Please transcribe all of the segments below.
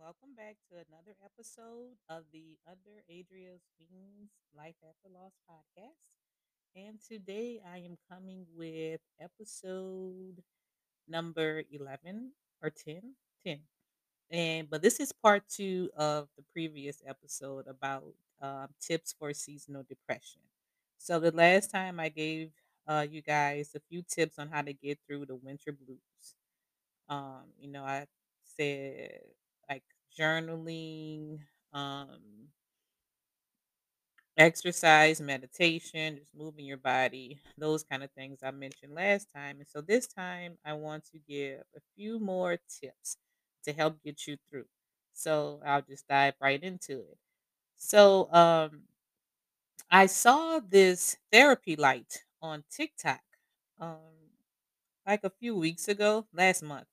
welcome back to another episode of the Under Adria's Wings Life After Loss podcast. And today I am coming with episode number 11 or 10, 10. And but this is part two of the previous episode about um, tips for seasonal depression. So the last time I gave uh, you guys a few tips on how to get through the winter blues. Um, you know, I said like journaling, um, exercise, meditation, just moving your body, those kind of things I mentioned last time. And so this time I want to give a few more tips to help get you through. So I'll just dive right into it. So um I saw this therapy light on TikTok um like a few weeks ago, last month.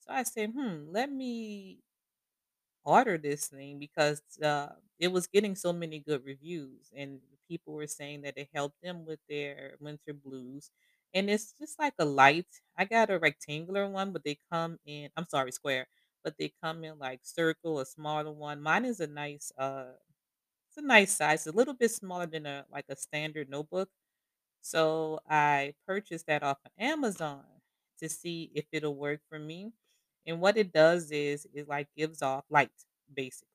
So I said, hmm, let me order this thing because uh, it was getting so many good reviews and people were saying that it helped them with their winter blues and it's just like a light i got a rectangular one but they come in i'm sorry square but they come in like circle a smaller one mine is a nice uh it's a nice size a little bit smaller than a like a standard notebook so I purchased that off of Amazon to see if it'll work for me. And what it does is it like gives off light basically.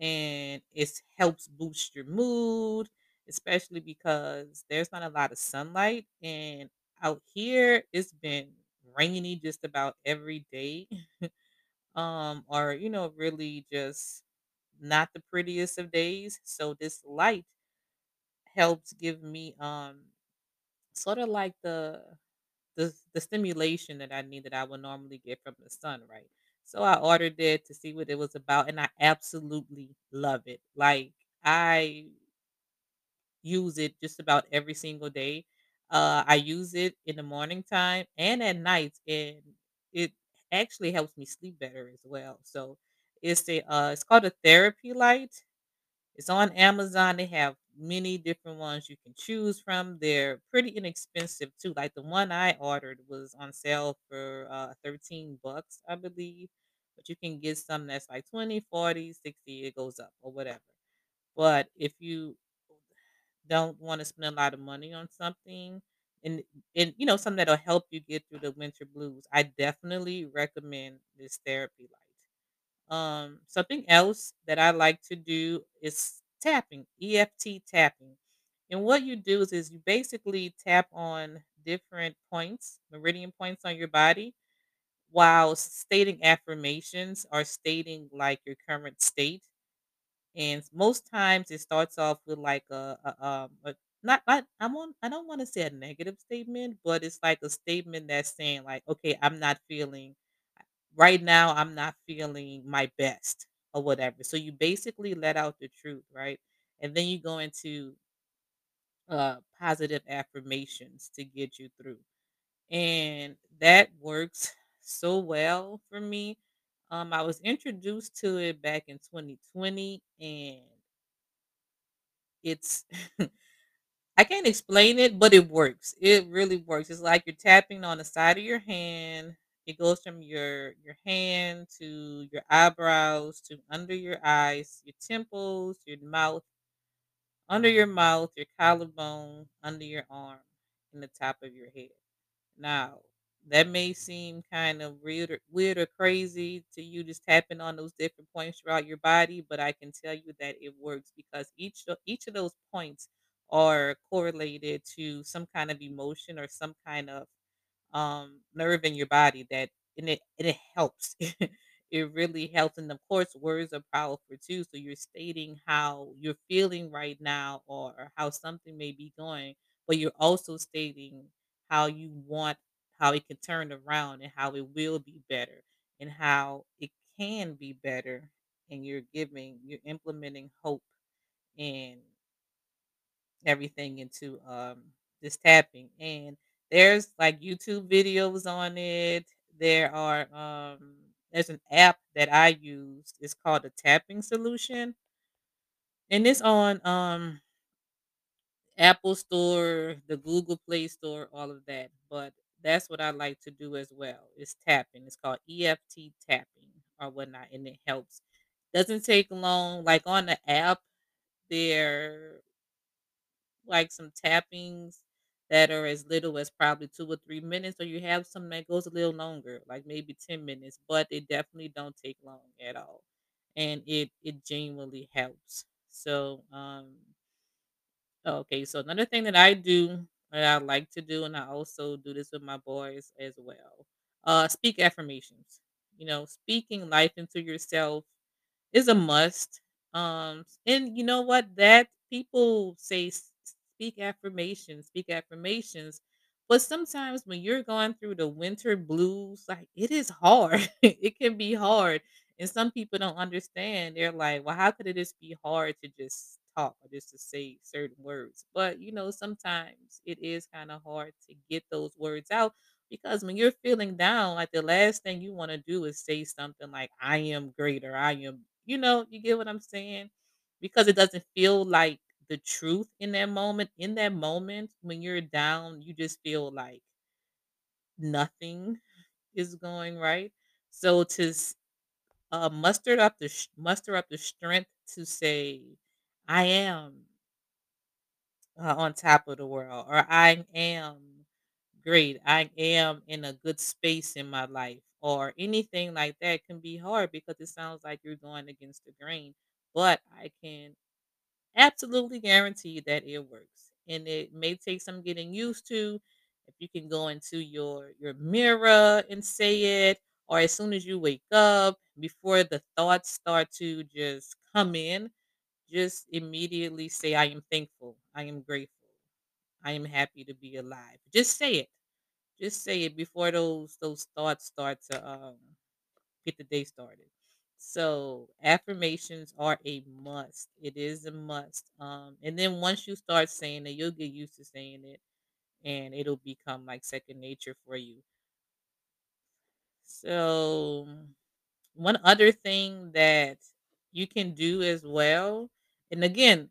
And it helps boost your mood, especially because there's not a lot of sunlight and out here it's been rainy just about every day. um or you know really just not the prettiest of days. So this light helps give me um Sorta like the the the stimulation that I need that I would normally get from the sun, right? So I ordered it to see what it was about, and I absolutely love it. Like, I use it just about every single day. Uh, I use it in the morning time and at night, and it actually helps me sleep better as well. So it's a uh, it's called a therapy light, it's on Amazon. They have many different ones you can choose from. They're pretty inexpensive too. Like the one I ordered was on sale for uh 13 bucks, I believe. But you can get some that's like 20, 40, 60. it goes up or whatever. But if you don't want to spend a lot of money on something and and you know something that'll help you get through the winter blues, I definitely recommend this therapy light. Um, something else that I like to do is tapping, EFT tapping. And what you do is, is you basically tap on different points, meridian points on your body, while stating affirmations or stating like your current state. And most times it starts off with like a, a um a, not not I'm on I don't want to say a negative statement, but it's like a statement that's saying like, okay, I'm not feeling right now I'm not feeling my best or whatever. So you basically let out the truth, right? And then you go into uh positive affirmations to get you through. And that works so well for me. Um I was introduced to it back in 2020 and it's I can't explain it, but it works. It really works. It's like you're tapping on the side of your hand. It goes from your your hand to your eyebrows to under your eyes, your temples, your mouth, under your mouth, your collarbone, under your arm, and the top of your head. Now, that may seem kind of weird or, weird or crazy to you just tapping on those different points throughout your body, but I can tell you that it works because each each of those points are correlated to some kind of emotion or some kind of um nerve in your body that and it and it helps. it really helps. And of course, words are powerful too. So you're stating how you're feeling right now or how something may be going, but you're also stating how you want how it can turn around and how it will be better and how it can be better. And you're giving, you're implementing hope and everything into um this tapping and there's like YouTube videos on it. There are um there's an app that I use. It's called the Tapping Solution. And it's on um Apple Store, the Google Play Store, all of that. But that's what I like to do as well. It's tapping. It's called EFT tapping or whatnot, and it helps. Doesn't take long. Like on the app, there like some tappings that are as little as probably 2 or 3 minutes, or you have some that goes a little longer, like maybe 10 minutes, but they definitely don't take long at all. And it it genuinely helps. So, um okay, so another thing that I do that I like to do, and I also do this with my boys as well. Uh speak affirmations. You know, speaking life into yourself is a must. Um, and you know what? That people say speak affirmations, speak affirmations. But sometimes when you're going through the winter blues, like it is hard. it can be hard. And some people don't understand. They're like, well, how could it just be hard to just talk or just to say certain words? But you know, sometimes it is kind of hard to get those words out because when you're feeling down, like the last thing you want to do is say something like, I am great or I am you know, you get what I'm saying? Because it doesn't feel like the truth in that moment. In that moment, when you're down, you just feel like nothing is going right. So to uh, muster up the sh- muster up the strength to say, "I am uh, on top of the world," or "I am great," "I am in a good space in my life," or anything like that can be hard because it sounds like you're going against the grain. But I can absolutely guarantee that it works. And it may take some getting used to. If you can go into your your mirror and say it, or as soon as you wake up, before the thoughts start to just come in, just immediately say, I am thankful. I am grateful. I am happy to be alive. Just say it. Just say it before those those thoughts start to um get the day started. So affirmations are a must. It is a must. Um, and then once you start saying it, you'll get used to saying it, and it'll become like second nature for you. So one other thing that you can do as well, and again,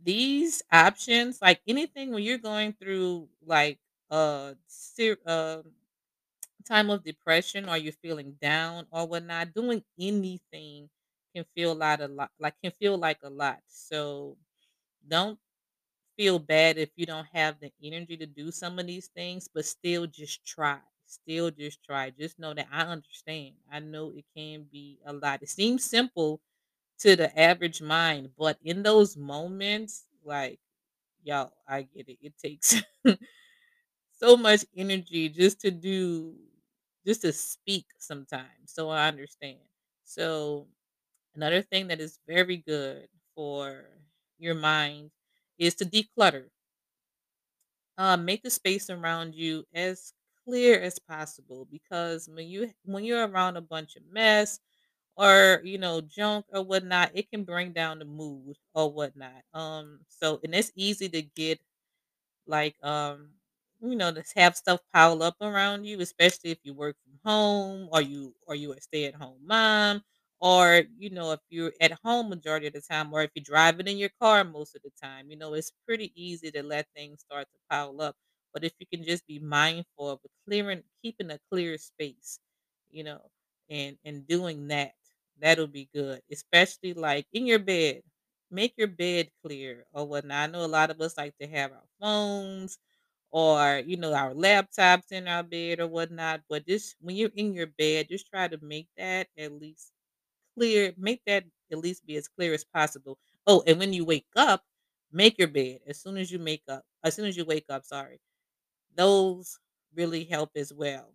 these options, like anything when you're going through like a ser- uh time of depression or you're feeling down or whatnot, doing anything can feel a lot a lot like can feel like a lot. So don't feel bad if you don't have the energy to do some of these things, but still just try. Still just try. Just know that I understand. I know it can be a lot. It seems simple to the average mind, but in those moments, like y'all, I get it. It takes so much energy just to do just to speak sometimes. So I understand. So another thing that is very good for your mind is to declutter. Uh, make the space around you as clear as possible because when you when you're around a bunch of mess or you know junk or whatnot, it can bring down the mood or whatnot. Um, so and it's easy to get like um you know to have stuff pile up around you especially if you work from home or you or you a stay-at-home mom? Or you know if you're at home majority of the time or if you're driving in your car most of the time you know it's pretty easy to let things start to pile up. But if you can just be mindful of clearing keeping a clear space you know and and doing that that'll be good especially like in your bed. Make your bed clear or whatnot. I know a lot of us like to have our phones or you know our laptops in our bed or whatnot, but just when you're in your bed, just try to make that at least clear. Make that at least be as clear as possible. Oh, and when you wake up, make your bed as soon as you make up. As soon as you wake up, sorry. Those really help as well.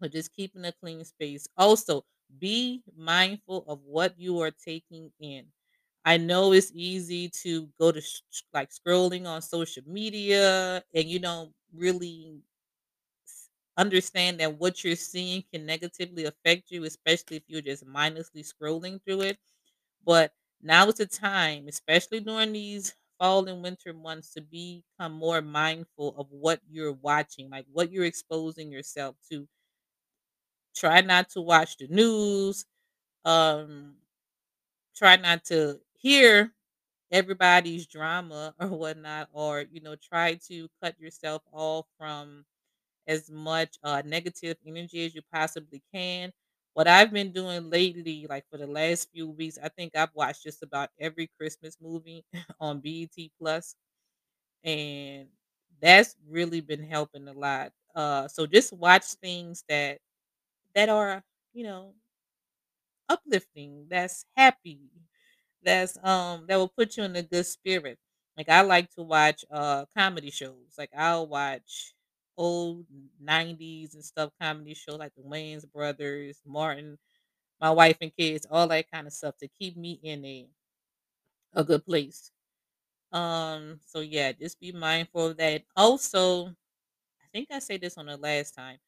But just keeping a clean space. Also, be mindful of what you are taking in. I know it's easy to go to sh- like scrolling on social media and you don't really understand that what you're seeing can negatively affect you, especially if you're just mindlessly scrolling through it. But now is the time, especially during these fall and winter months, to become more mindful of what you're watching, like what you're exposing yourself to Try not to watch the news, um, try not to hear everybody's drama or whatnot, or, you know, try to cut yourself off from as much, uh, negative energy as you possibly can. What I've been doing lately, like for the last few weeks, I think I've watched just about every Christmas movie on BET Plus, and that's really been helping a lot. Uh, so just watch things that that are, you know, uplifting, that's happy, that's um that will put you in a good spirit. Like I like to watch uh comedy shows. Like I'll watch old 90s and stuff comedy shows like the Wayans Brothers, Martin, my wife and kids, all that kind of stuff to keep me in a a good place. Um so yeah, just be mindful of that. Also, I think I said this on the last time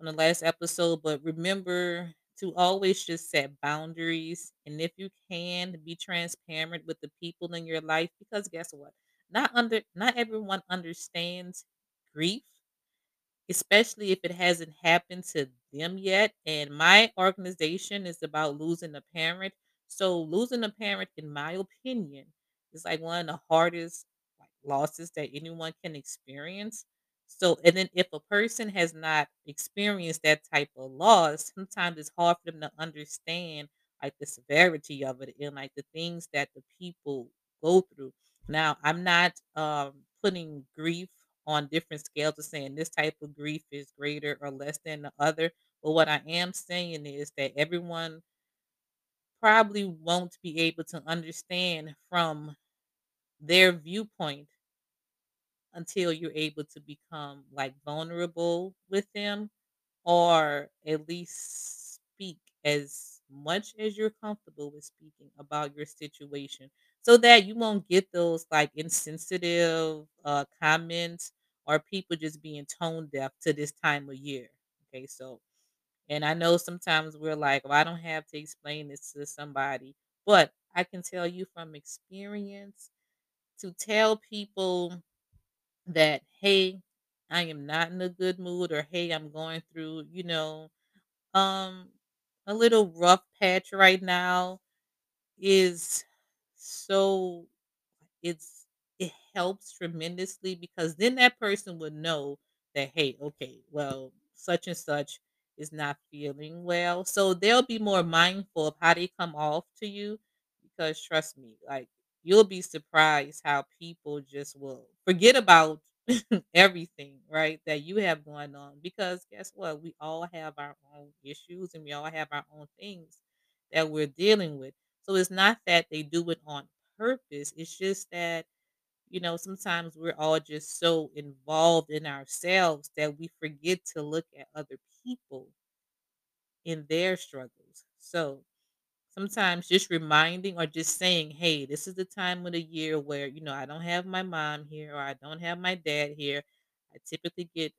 on the last episode, but remember to always just set boundaries and if you can be transparent with the people in your life because guess what? Not under not everyone understands grief especially if it hasn't happened to them yet. And my organization is about losing a parent. So losing a parent, in my opinion, is like one of the hardest losses that anyone can experience. So, and then if a person has not experienced that type of loss, sometimes it's hard for them to understand like the severity of it and like the things that the people go through. Now, I'm not um putting grief on different scales of saying this type of grief is greater or less than the other. But what I am saying is that everyone probably won't be able to understand from their viewpoint until you're able to become like vulnerable with them or at least speak as much as you're comfortable with speaking about your situation so that you won't get those like insensitive uh comments or people just being tone deaf to this time of year okay so and i know sometimes we're like well i don't have to explain this to somebody but i can tell you from experience to tell people that hey i am not in a good mood or hey i'm going through you know um, a little rough patch right now is so it's it helps tremendously because then that person would know that hey, okay, well, such and such is not feeling well. So they'll be more mindful of how they come off to you because trust me, like you'll be surprised how people just will forget about everything, right? That you have going on because guess what? We all have our own issues and we all have our own things that we're dealing with. So it's not that they do it on purpose. It's just that, you know, sometimes we're all just so involved in ourselves that we forget to look at other people in their struggles. So sometimes just reminding or just saying, hey, this is the time of the year where, you know, I don't have my mom here or I don't have my dad here. I typically get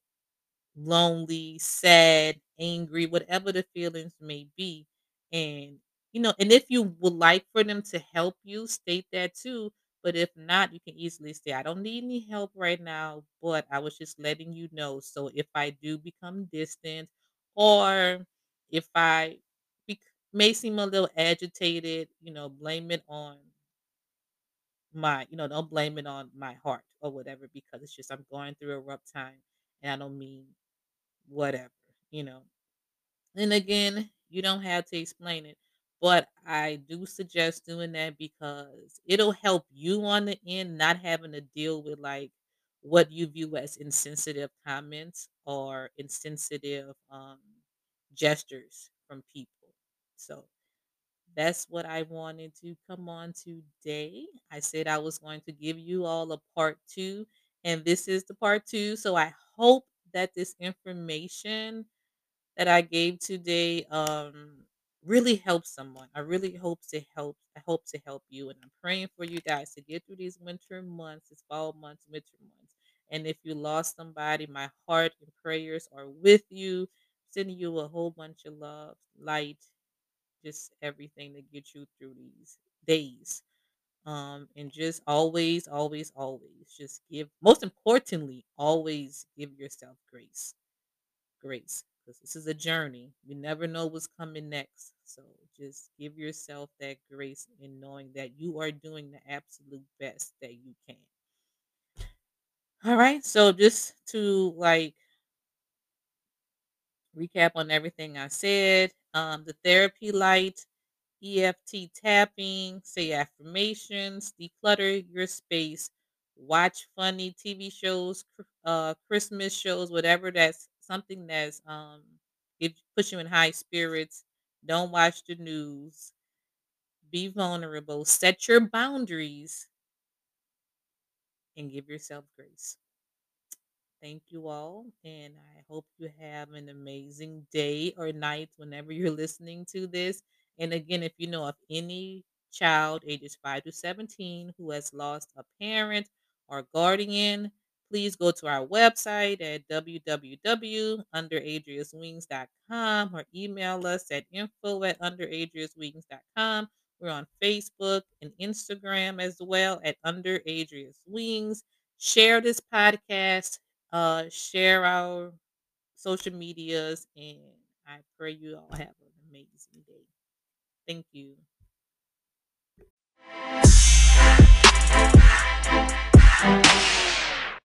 lonely, sad, angry, whatever the feelings may be. And, you know, and if you would like for them to help you, state that too. But if not, you can easily say, I don't need any help right now, but I was just letting you know. So if I do become distant or if I may seem a little agitated, you know, blame it on my, you know, don't blame it on my heart or whatever, because it's just I'm going through a rough time and I don't mean whatever, you know. And again, you don't have to explain it, but I do suggest doing that because it'll help you on the end not having to deal with like what you view as insensitive comments or insensitive um, gestures from people. So that's what I wanted to come on today. I said I was going to give you all a part two, and this is the part two. So I hope that this information that I gave today um really helps someone. I really hope to help I hope to help you and I'm praying for you guys to get through these winter months, these fall months, winter months. And if you lost somebody, my heart and prayers are with you. Sending you a whole bunch of love, light, just everything to get you through these days. Um, and just always, always, always just give most importantly, always give yourself grace grace because this is a journey. You never know what's coming next. So just give yourself that grace in knowing that you are doing the absolute best that you can. All right. So just to like recap on everything I said, um, the therapy light, EFT tapping, say affirmations, declutter your space, watch funny TV shows, uh, Christmas shows, whatever that's something that's um puts you in high spirits. Don't watch the news. Be vulnerable. Set your boundaries and give yourself grace. Thank you all, and I hope you have an amazing day or night whenever you're listening to this. And again, if you know of any child ages 5 to 17 who has lost a parent or guardian, please go to our website at www.underadriaswings.com or email us at info at underadriaswings.com. We're on Facebook and Instagram as well at Under Adria's Wings. Share this podcast uh, share our social medias, and I pray you all have an amazing day. Thank you.